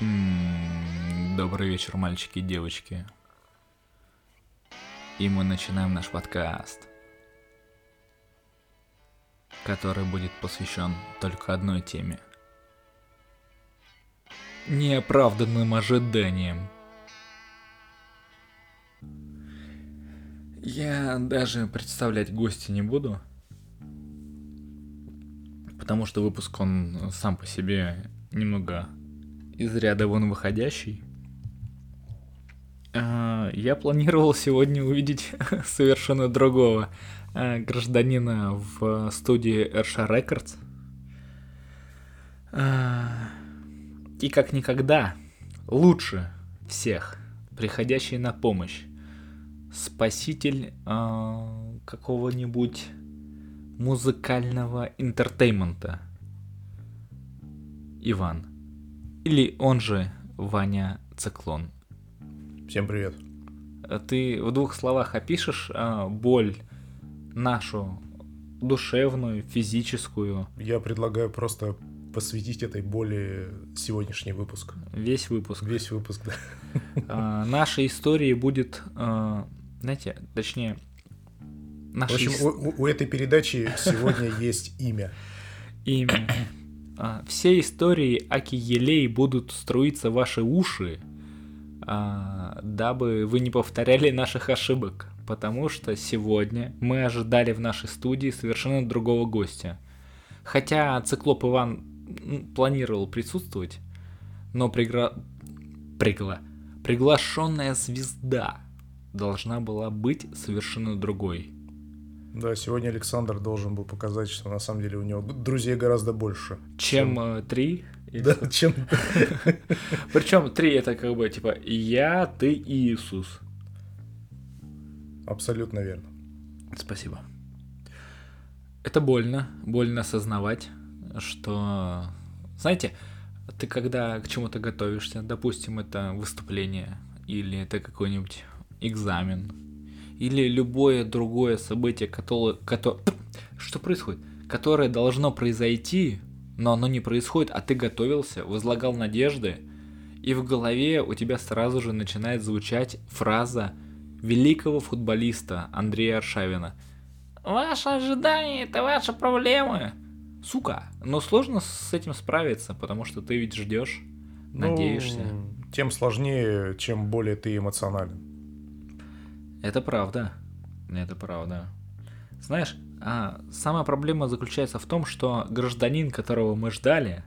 Добрый вечер, мальчики и девочки. И мы начинаем наш подкаст, который будет посвящен только одной теме. Неоправданным ожиданиям. Я даже представлять гостя не буду, потому что выпуск он сам по себе немного из ряда вон выходящий. А, Я планировал сегодня увидеть совершенно другого а, гражданина в студии Эrsha Records. А, И как никогда лучше всех приходящий на помощь спаситель какого-нибудь музыкального entertainment а. Иван. Или он же Ваня Циклон. Всем привет. А Ты в двух словах опишешь а, боль нашу душевную, физическую, Я предлагаю просто посвятить этой боли сегодняшний выпуск. весь выпуск. Весь выпуск, да. А, нашей истории будет, а, знаете, точнее, В нашей общем, ис- у, у- у этой передачи сегодня есть имя. имя. А, Все истории Аки Елей будут струиться в ваши уши, а, дабы вы не повторяли наших ошибок. Потому что сегодня мы ожидали в нашей студии совершенно другого гостя. Хотя циклоп Иван планировал присутствовать, но пригра... пригла... приглашенная звезда должна была быть совершенно другой. Да, сегодня Александр должен был показать, что на самом деле у него друзей гораздо больше. Чем э, три. Да, чем... Причем три это как бы типа я, ты и Иисус. Абсолютно верно. Спасибо. Это больно, больно осознавать, что, знаете, ты когда к чему-то готовишься, допустим, это выступление или это какой-нибудь экзамен или любое другое событие, которое, кото- что происходит, которое должно произойти, но оно не происходит, а ты готовился, возлагал надежды, и в голове у тебя сразу же начинает звучать фраза великого футболиста Андрея Аршавина. Ваши ожидания – это ваши проблемы. Сука, но сложно с этим справиться, потому что ты ведь ждешь, Ну, надеешься. Тем сложнее, чем более ты эмоционален. Это правда. Это правда. Знаешь, а, самая проблема заключается в том, что гражданин, которого мы ждали,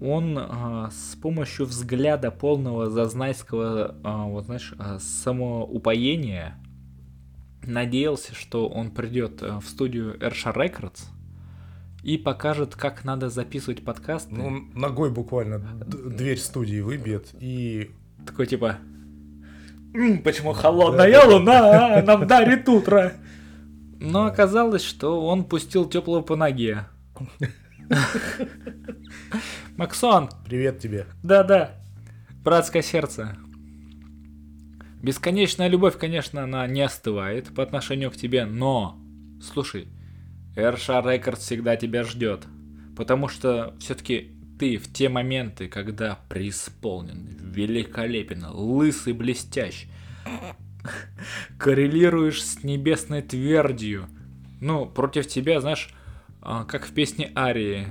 он а, с помощью взгляда полного зазнайского, а, вот знаешь, а, самоупоения надеялся, что он придет а, в студию Эrsha Records и покажет, как надо записывать подкасты. Ну, ногой буквально дверь студии выбьет и... Такой типа, «М, почему холодная луна нам дарит утро? Но оказалось, что он пустил теплого по ноге. Максон, Привет тебе. да-да, братское сердце. Бесконечная любовь, конечно, она не остывает по отношению к тебе, но, слушай, Эрша Рекорд всегда тебя ждет. Потому что все-таки ты в те моменты, когда преисполнен, великолепен, лысый, блестящ, коррелируешь с небесной твердью. Ну, против тебя, знаешь, а, как в песне Арии.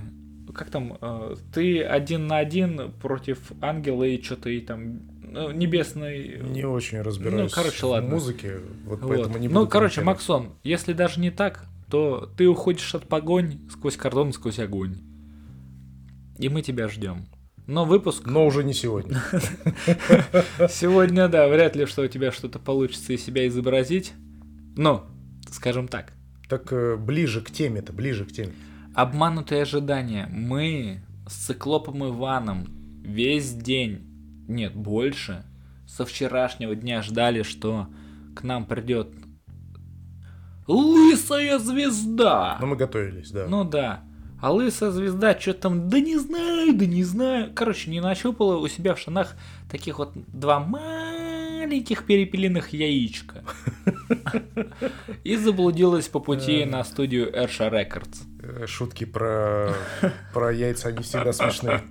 Как там, а, ты один на один против ангела и что-то и там ну, небесной... Не очень разбираюсь Ну, короче, в ладно. музыке, вот Вот. поэтому не ну, буду короче, комментировать. Максон, если даже не так, то ты уходишь от погонь сквозь кордон, сквозь огонь. И мы тебя ждем. Но выпуск Но уже не сегодня. сегодня, да, вряд ли, что у тебя что-то получится из себя изобразить. Но, скажем так, Так э, ближе к теме-то, ближе к теме. обманутые ожидания. Мы с циклопом Иваном весь день, нет, больше, со вчерашнего дня ждали, что к нам придет лысая звезда. Но мы готовились, да. Ну да. А лысая звезда что там, да не знаю, да не знаю. Короче, не нащупала у себя в штанах таких вот два маленьких перепелиных яичка. И заблудилась по пути на студию Эrsha Records. э, шутки про, про яйца, они всегда смешные.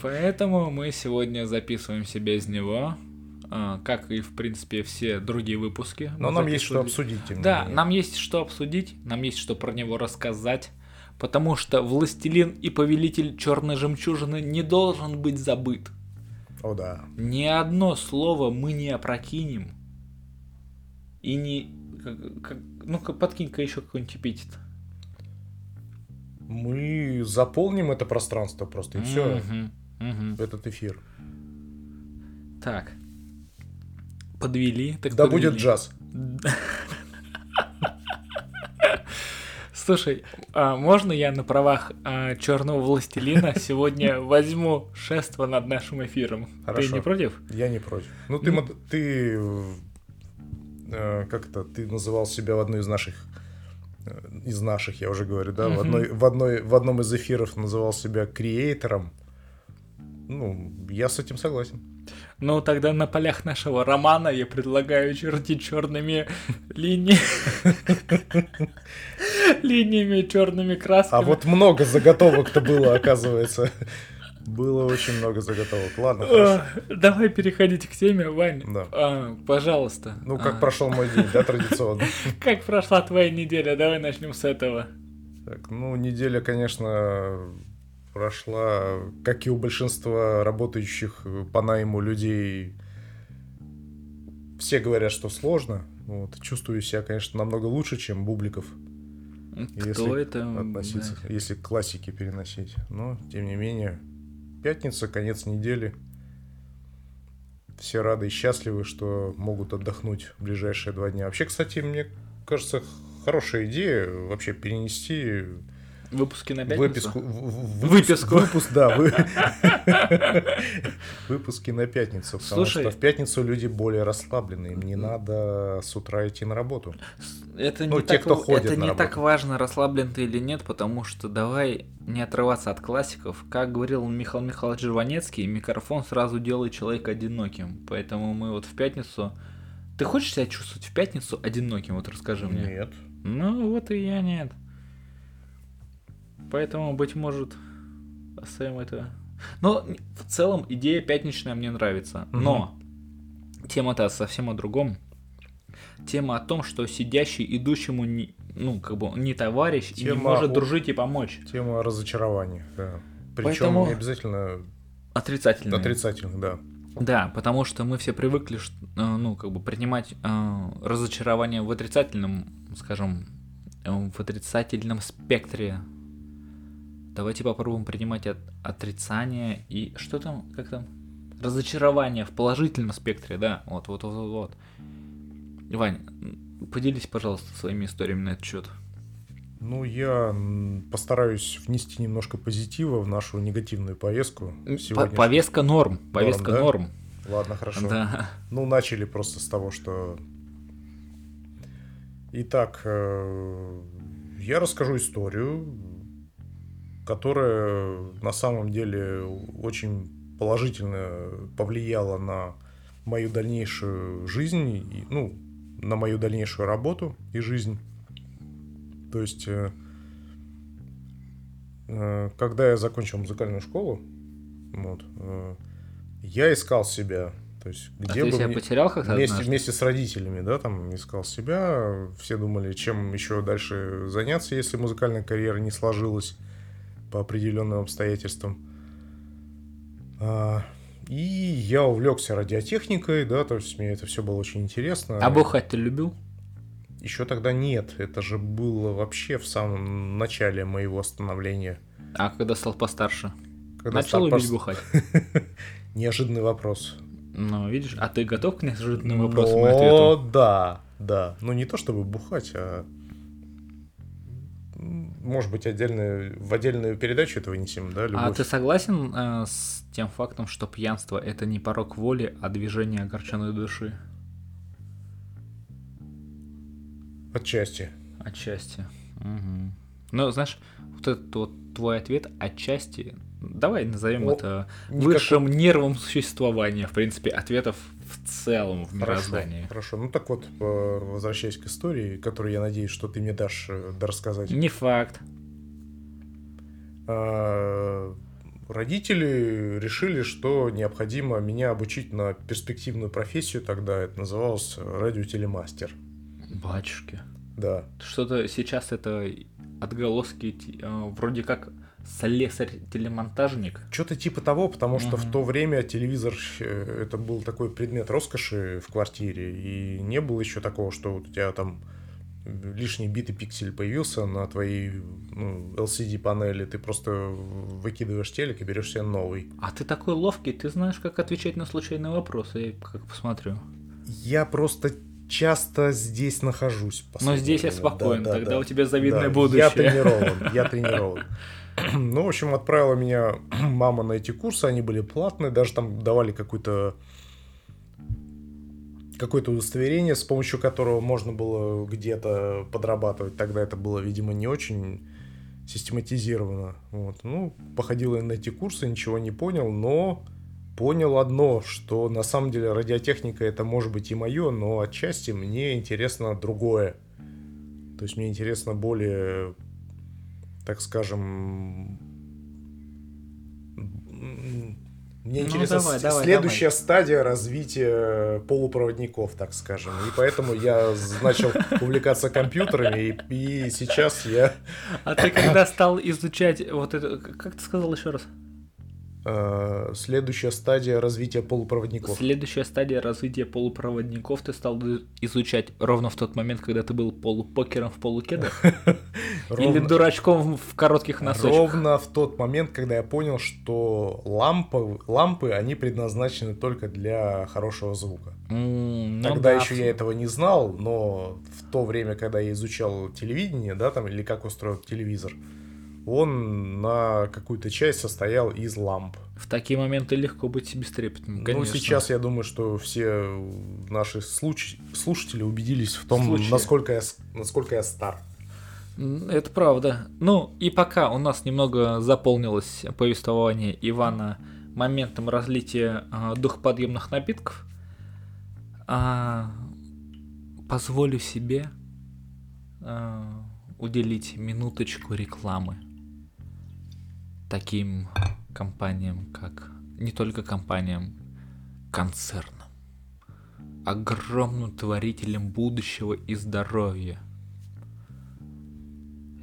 Поэтому мы сегодня записываемся без него, а, как и, в принципе, все другие выпуски. Но нам есть что обсудить. Да, нам есть что обсудить, нам есть что про него рассказать, потому что «Властелин и повелитель черной жемчужины» не должен быть забыт. О, да. Ни одно слово мы не опрокинем. И не... как- как- Ну-ка, подкинь-ка еще какой-нибудь эпитет. Мы заполним это пространство просто, и все. Этот эфир. Так. Подвели. Так Да подвели. будет джаз. Слушай, а можно я на правах черного властелина сегодня возьму шество над нашим эфиром? Хорошо. Ты не против? Я не против. Ну, ты, ты э, как то ты называл себя в одной из наших э, из наших, я уже говорю, да, в одной, в одной, в одном из эфиров называл себя креатором. Ну, я с этим согласен. Ну, тогда на полях нашего романа я предлагаю чертить черными линиями. Линиями, черными красками. А вот много заготовок-то было, оказывается. Было очень много заготовок. Ладно, хорошо. А, Давай переходить к теме, Вань. Да. А, Пожалуйста. Ну, как А, прошел мой день, да, традиционно. Как прошла твоя неделя? Давай начнем с этого. Так, ну, неделя, конечно, прошла, как и у большинства работающих по найму людей. Все говорят, что сложно. Вот. Чувствую себя, конечно, намного лучше, чем Бубликов Кто Если это? относиться, если к классике переносить. Но, тем не менее, пятница, конец недели. Все рады и счастливы, что могут отдохнуть в ближайшие два дня. Вообще, кстати, мне кажется, хорошая идея вообще перенести Выпуски на пятницу? Выписку, в- в- выпуск- Выписку. Выпуск, да. вы- Выпуски на пятницу. Потому Слушай. что в пятницу люди более расслаблены. Им не надо с утра идти на работу. Это Ну, не, те, так, кто ходит это не работу. так важно, расслаблен ты или нет, потому что давай не отрываться от классиков. Как говорил Михаил Михайлович Жванецкий, микрофон сразу делает человека одиноким. Поэтому мы вот в пятницу... Ты хочешь себя чувствовать в пятницу одиноким? Вот расскажи мне. Нет. Ну, вот и я нет. Поэтому, быть может, оставим это. Но в целом идея пятничная мне нравится. Но тема-то совсем о другом. Тема о том, что сидящий идущему не, ну, как бы не товарищ и не Тема может о- дружить и помочь. Тема разочарования. Да. Причем Поэтому- не обязательно Отрицательно. отрицательных, да. Да, потому что мы все привыкли, э, ну, как бы принимать э, разочарование в отрицательном, скажем, э, в отрицательном спектре. Давайте попробуем принимать от- отрицание и что там, как там? Разочарование в положительном спектре, да, вот, вот, вот, вот. Вань, поделись, пожалуйста, своими историями на этот счет. Ну, я постараюсь внести немножко позитива в нашу негативную поездку. сегодняшнюю. Повестка норм, повестка да? норм. Ладно, хорошо. Да. Ну, начали просто с того, что... Итак, э, я расскажу историю, которая на самом деле очень положительно повлияла на мою дальнейшую жизнь, и, ну, на мою дальнейшую работу и жизнь. То есть, э, э, когда я закончил музыкальную школу, вот, э, я искал себя. То есть, А где ты бы себя мне- потерял как-то вместе, однажды? вместе с родителями, да, там искал себя. Все думали, чем еще дальше заняться, если музыкальная карьера не сложилась по определенным обстоятельствам. А, и я увлекся радиотехникой, да, то есть мне это все было очень интересно. А бухать ты любил? Еще тогда нет, это же было вообще в самом начале моего становления. А когда стал постарше? Когда Начал стал любить пос- бухать? Неожиданный вопрос. Ну, видишь, а ты готов к неожиданным вопросам и ответам? да, да. Ну не то чтобы бухать, а может быть отдельную в отдельную передачу это вынесем, да, А любовь. ты согласен э, с тем фактом, что пьянство это не порог воли, а движение огорченной души? Отчасти. Отчасти. Мгм. Ну, знаешь, вот этот вот твой ответ отчасти. Давай назовем О, это высшим нервом существования. В принципе, ответов в целом в мироздании. Хорошо, хорошо. Ну так вот, э, возвращаясь к истории, которую я надеюсь, что ты мне дашь э, рассказать. Не факт. А, родители решили, что необходимо меня обучить на перспективную профессию, тогда это называлось радиотелемастер. Батюшки. Да. Что-то сейчас это отголоски э, вроде как слесарь-телемонтажник. Что-то типа того, потому что Мгм. в то время телевизор э, это был такой предмет роскоши в квартире, и не было еще такого, что вот у тебя там лишний бит и пиксель появился на твоей ну, LCD-панели, ты просто выкидываешь телек и берешь себе новый. А ты такой ловкий, ты знаешь, как отвечать на случайные вопросы, я как посмотрю. Я просто часто здесь нахожусь. Но здесь я спокоен, Да, да, тогда да. у тебя завидное Да, будущее. Я тренирован, я тренирован. Ну, в общем, отправила меня мама на эти курсы, они были платные, даже там давали какую-то какое-то удостоверение, с помощью которого можно было где-то подрабатывать. Тогда это было, видимо, не очень систематизировано. Вот. Ну, походил я на эти курсы, ничего не понял, но понял одно, что на самом деле радиотехника это может быть и мое, но отчасти мне интересно другое. То есть мне интересно более, так скажем, мне Ну, интересна давай, давай, следующая стадия развития полупроводников, так скажем. И поэтому я начал увлекаться компьютерами, и, и сейчас я А ты когда стал изучать вот это, как ты сказал еще раз? э, следующая стадия развития полупроводников. Следующая стадия развития полупроводников ты стал изучать ровно в тот момент, когда ты был полупокером в полукедах? Или Ровно- дурачком в коротких носочках? Ровно в тот момент, когда я понял, что лампы, лампы, они предназначены только для хорошего звука. М, ну Тогда да, еще я этого не знал, но в то время, когда я изучал телевидение, да, там, или как устроен телевизор, он на какую-то часть состоял из ламп. В такие моменты легко быть бестрепетным, конечно. Ну, сейчас я думаю, что все наши случ- слушатели убедились в том, насколько я, насколько я стар. Это правда. Ну, и пока у нас немного заполнилось повествование Ивана моментом разлития а, духоподъемных напитков, а, позволю себе а, уделить минуточку рекламы таким компаниям, как не только компаниям, концернам, огромным творителям будущего и здоровья.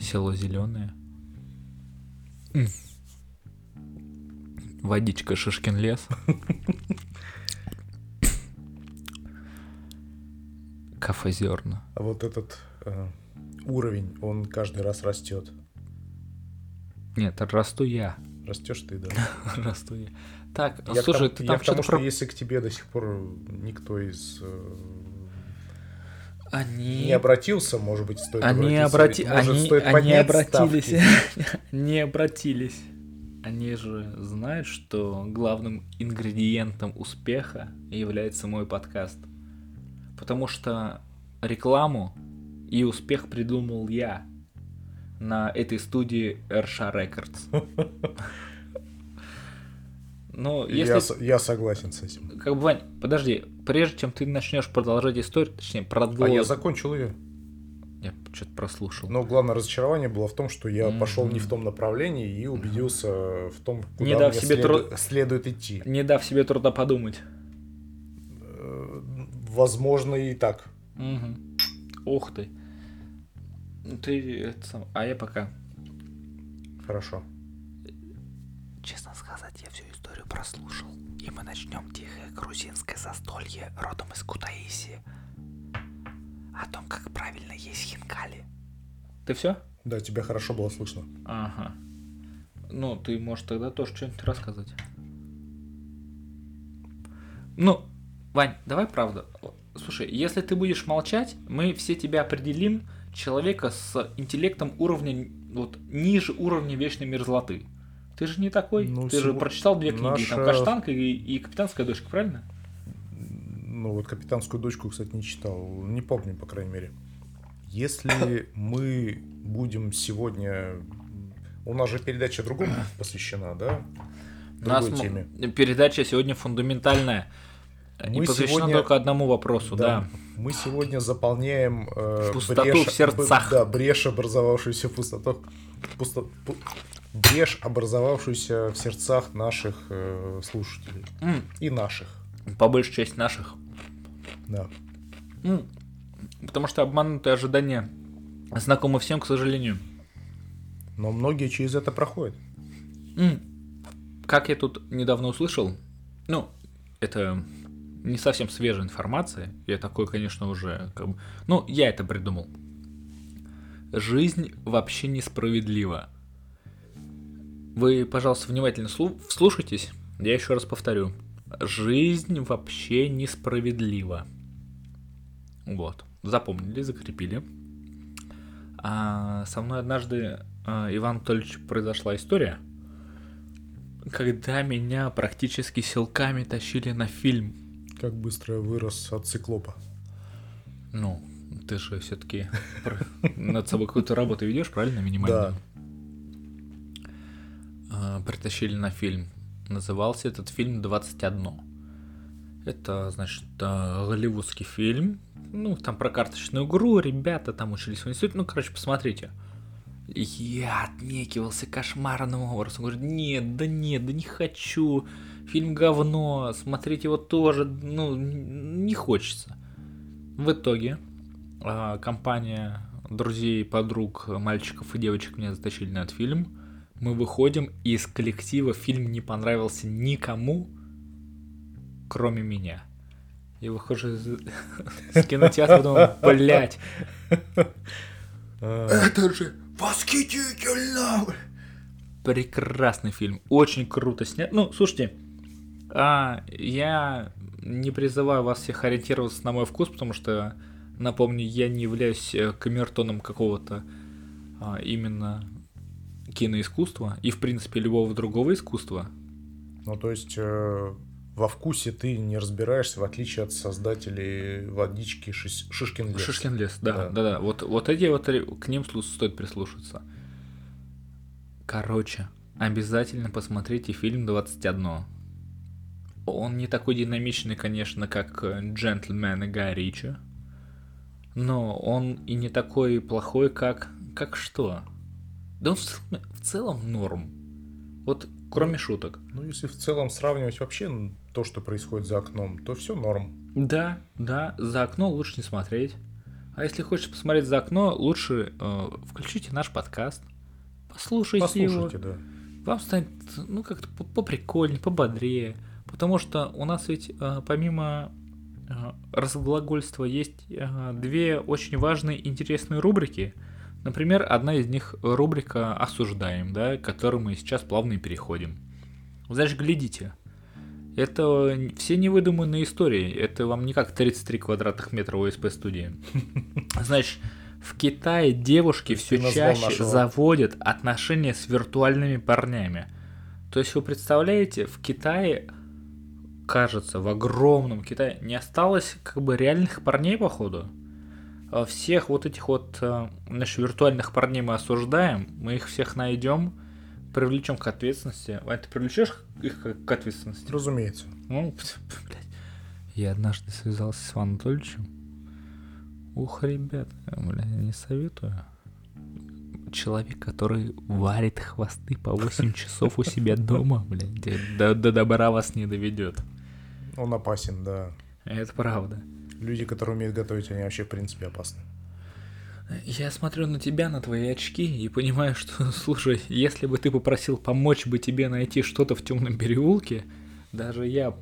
Село Зеленое. Водичка Шишкин лес. Кафе Зерна. А вот этот э, уровень, он каждый раз растет. Нет, расту я. Растешь ты, да. Расту я. Так, Я слушай, тому- ты я там тому, что-то что про... если к тебе до сих пор никто из э, Они... не обратился, может быть, стоит Они, обратиться. обрати... Может, они, стоит они обратились. не обратились. Они же знают, что главным ингредиентом успеха является мой подкаст. Потому что рекламу и успех придумал я на этой студии RSHA Records. Ну, если Я, я согласен с этим. как бы, Вань, подожди, прежде чем ты начнешь продолжать историю, точнее, А я продолжить. закончил ее. Я что-то прослушал. Но главное разочарование было в том, что я Мгм. пошел не в том направлении и убедился в том, куда Не дав мне себе следу- тру- следует идти. Не дав себе труда подумать. Э, Возможно, и так. Мгм. Ух ты. Ну, Ты это сам- А я пока. Хорошо. Прослушал. И мы начнем тихое грузинское застолье родом из Кутаиси. О том, как правильно есть хинкали. Ты все? Да, тебя хорошо было слышно. Ага. Ну, ты можешь тогда тоже что-нибудь рассказать. Ну, Вань, давай правда. Слушай, если ты будешь молчать, мы все тебя определим человека с интеллектом уровня вот ниже уровня вечной мерзлоты. Ты же не такой. Ну, ты же прочитал две книги, там наша- Каштанка и, и Капитанская дочка, правильно? Ну вот капитанскую дочку, кстати, не читал. Не помню, по крайней мере. Если мы будем сегодня... У нас же передача другому посвящена, да? У нас Другой м- теме. передача сегодня фундаментальная. Мы и посвящена сегодня... только одному вопросу, да. да. Мы сегодня заполняем э, пустоту брешь, в сердцах. Да, брешь, образовавшуюся пустоту, пусто, пу, брешь, образовавшуюся в сердцах наших э, слушателей mm. и наших. По большей части наших. Да. Mm. Потому что обманутые ожидания знакомы всем, к сожалению. Но многие через это проходят. Mm. Как я тут недавно услышал, ну, это не совсем свежая информация. Я такой, конечно, уже как бы... Ну, я это придумал. Жизнь вообще несправедлива. Вы, пожалуйста, внимательно вслушайтесь. Я еще раз повторю. Жизнь вообще несправедлива. Вот. Запомнили, закрепили. А со мной однажды, а, Иван Анатольевич, произошла история, когда меня практически силками тащили на фильм как быстро я вырос от циклопа. Ну, ты же все-таки над собой какую-то работу ведешь, правильно, минимально? Да. Притащили на фильм. Назывался этот фильм «21». Это, значит, голливудский фильм. Ну, там про карточную игру, ребята там учились в институте. Ну, короче, посмотрите. Я отнекивался кошмарным образом. Говорю, нет, да нет, да не хочу фильм говно, смотреть его тоже, ну, не хочется. В итоге а, компания друзей, подруг, мальчиков и девочек меня затащили на этот фильм. Мы выходим, и из коллектива фильм не понравился никому, кроме меня. Я выхожу из, из кинотеатра, думаю, блядь. Это же восхитительно! Прекрасный фильм, очень круто снят. Ну, слушайте, а, я не призываю вас всех ориентироваться на мой вкус, потому что, напомню, я не являюсь э, камертоном какого-то а, именно киноискусства и, в принципе, любого другого искусства. Ну, то есть, э, во вкусе ты не разбираешься, в отличие от создателей водички Шиш... Шишкин лес. Шишкин лес, да, да, да. да. Вот, вот эти вот, к ним стоит прислушаться. Короче, обязательно посмотрите фильм «21». Он не такой динамичный, конечно, как «Джентльмен» и Гай Ричи. Но он и не такой плохой, как... Как что? Да он в, целом норм. Вот кроме шуток. Ну, если в целом сравнивать вообще то, что происходит за окном, то все норм. Да, да, за окно лучше не смотреть. А если хочешь посмотреть за окно, лучше э, включите наш подкаст. Послушайте, Послушайте его. да. Вам станет, ну, как-то поприкольнее, пободрее. Потому что у нас ведь э, помимо э, разглагольства есть э, две очень важные интересные рубрики. Например, одна из них рубрика «Осуждаем», да, к которой мы сейчас плавно и переходим. Значит, глядите. Это все невыдуманные истории. Это вам не как 33 квадратных метра ОСП студии. Значит, в Китае девушки все чаще нашего... заводят отношения с виртуальными парнями. То есть вы представляете, в Китае кажется, в огромном Китае не осталось как бы реальных парней, походу. А всех вот этих вот значит, виртуальных парней мы осуждаем, мы их всех найдем, привлечем к ответственности. А ты привлечешь их к ответственности? Разумеется. Ну, блядь. Я однажды связался с Иваном Анатольевичем. Ух, ребят, блядь, не советую. Человек, который варит хвосты по 8 часов у себя дома, блядь, до, до добра вас не доведет. Он опасен, да. Это правда. Люди, которые умеют готовить, они вообще, в принципе, опасны. Я смотрю на тебя, на твои очки, и понимаю, что, слушай, если бы ты попросил помочь бы тебе найти что-то в темном переулке, даже я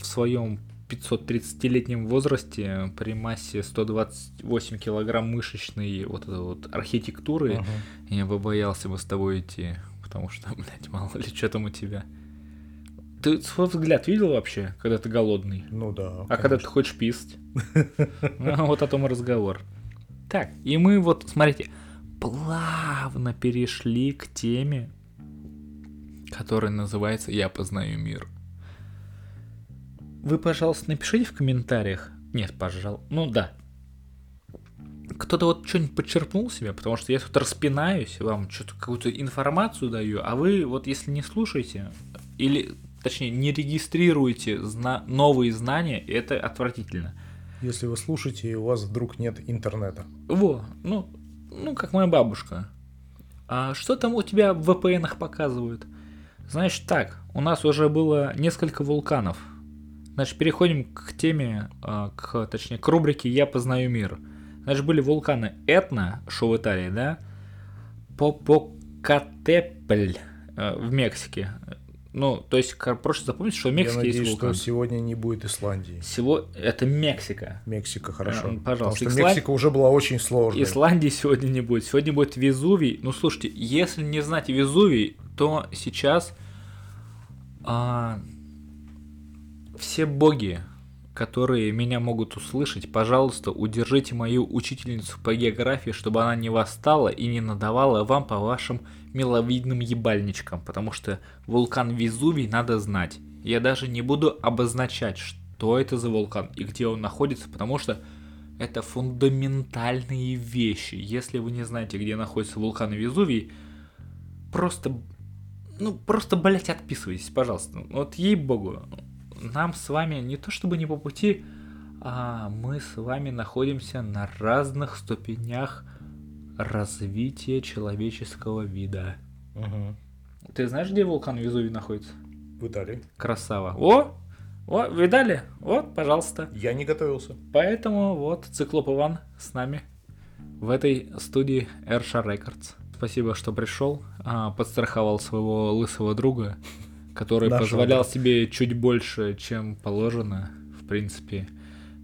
в своем 530-летнем возрасте при массе 128 килограмм мышечной вот этой вот архитектуры, uh-huh. я бы боялся бы с тобой идти, потому что, блядь, мало ли что там у тебя. Ты свой взгляд видел вообще, когда ты голодный? Ну да. А конечно. когда ты хочешь писать? Ну, вот о том и разговор. Так, и мы вот, смотрите, плавно перешли к теме, которая называется «Я познаю мир». Вы, пожалуйста, напишите в комментариях. Нет, пожалуйста. Ну да. Кто-то вот что-нибудь подчерпнул себе, потому что я тут распинаюсь, вам что-то какую-то информацию даю, а вы вот если не слушаете, или точнее, не регистрируете зна- новые знания, это отвратительно. Если вы слушаете, и у вас вдруг нет интернета. Во, ну, ну, как моя бабушка. А что там у тебя в VPN показывают? Значит так, у нас уже было несколько вулканов. Значит, переходим к теме, а, к, точнее, к рубрике «Я познаю мир». Значит, были вулканы Этна, в Италии, да? Попокатепль э, в Мексике. Ну, то есть, проще запомнить, что в Я надеюсь, есть что вулкан. сегодня не будет Исландии. Всего это Мексика. Мексика, хорошо. Э, пожалуйста. Потому что Исланд- Мексика уже была очень сложной. Исландии сегодня не будет. Сегодня будет Везувий. Ну, слушайте, если не знать Везувий, то сейчас а, все боги, которые меня могут услышать, пожалуйста, удержите мою учительницу по географии, чтобы она не восстала и не надавала вам по вашим миловидным ебальничкам, потому что вулкан Везувий надо знать. Я даже не буду обозначать, что это за вулкан и где он находится, потому что это фундаментальные вещи. Если вы не знаете, где находится вулкан Везувий, просто, ну, просто, блять, отписывайтесь, пожалуйста. Вот ей-богу, нам с вами не то чтобы не по пути, а мы с вами находимся на разных ступенях развития человеческого вида. Мгм. Ты знаешь, где вулкан Везувий находится? В Италии. Красава. О, о, видали? Вот, пожалуйста. Я не готовился. Поэтому вот Циклоп Иван с нами в этой студии Airsha Records. Спасибо, что пришел, а, подстраховал своего лысого друга, который Нашего позволял себе чуть больше, чем положено, в принципе,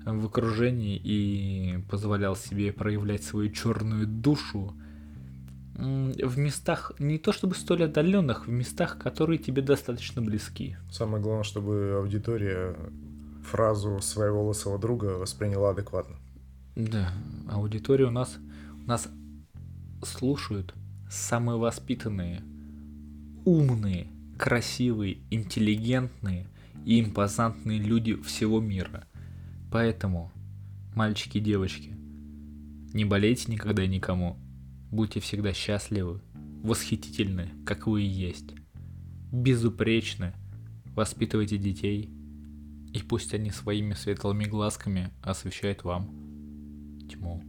в окружении и позволял себе проявлять свою черную душу в местах не то чтобы столь отдаленных, в местах, которые тебе достаточно близки. Самое главное, чтобы аудитория фразу своего лысого друга восприняла адекватно. Да, аудитория у нас, у нас слушают самые воспитанные, умные, красивые, интеллигентные и импозантные люди всего мира. Поэтому, мальчики и девочки, не болейте никогда никому, будьте всегда счастливы, восхитительны, как вы и есть, безупречны, воспитывайте детей, и пусть они своими светлыми глазками освещают вам тьму.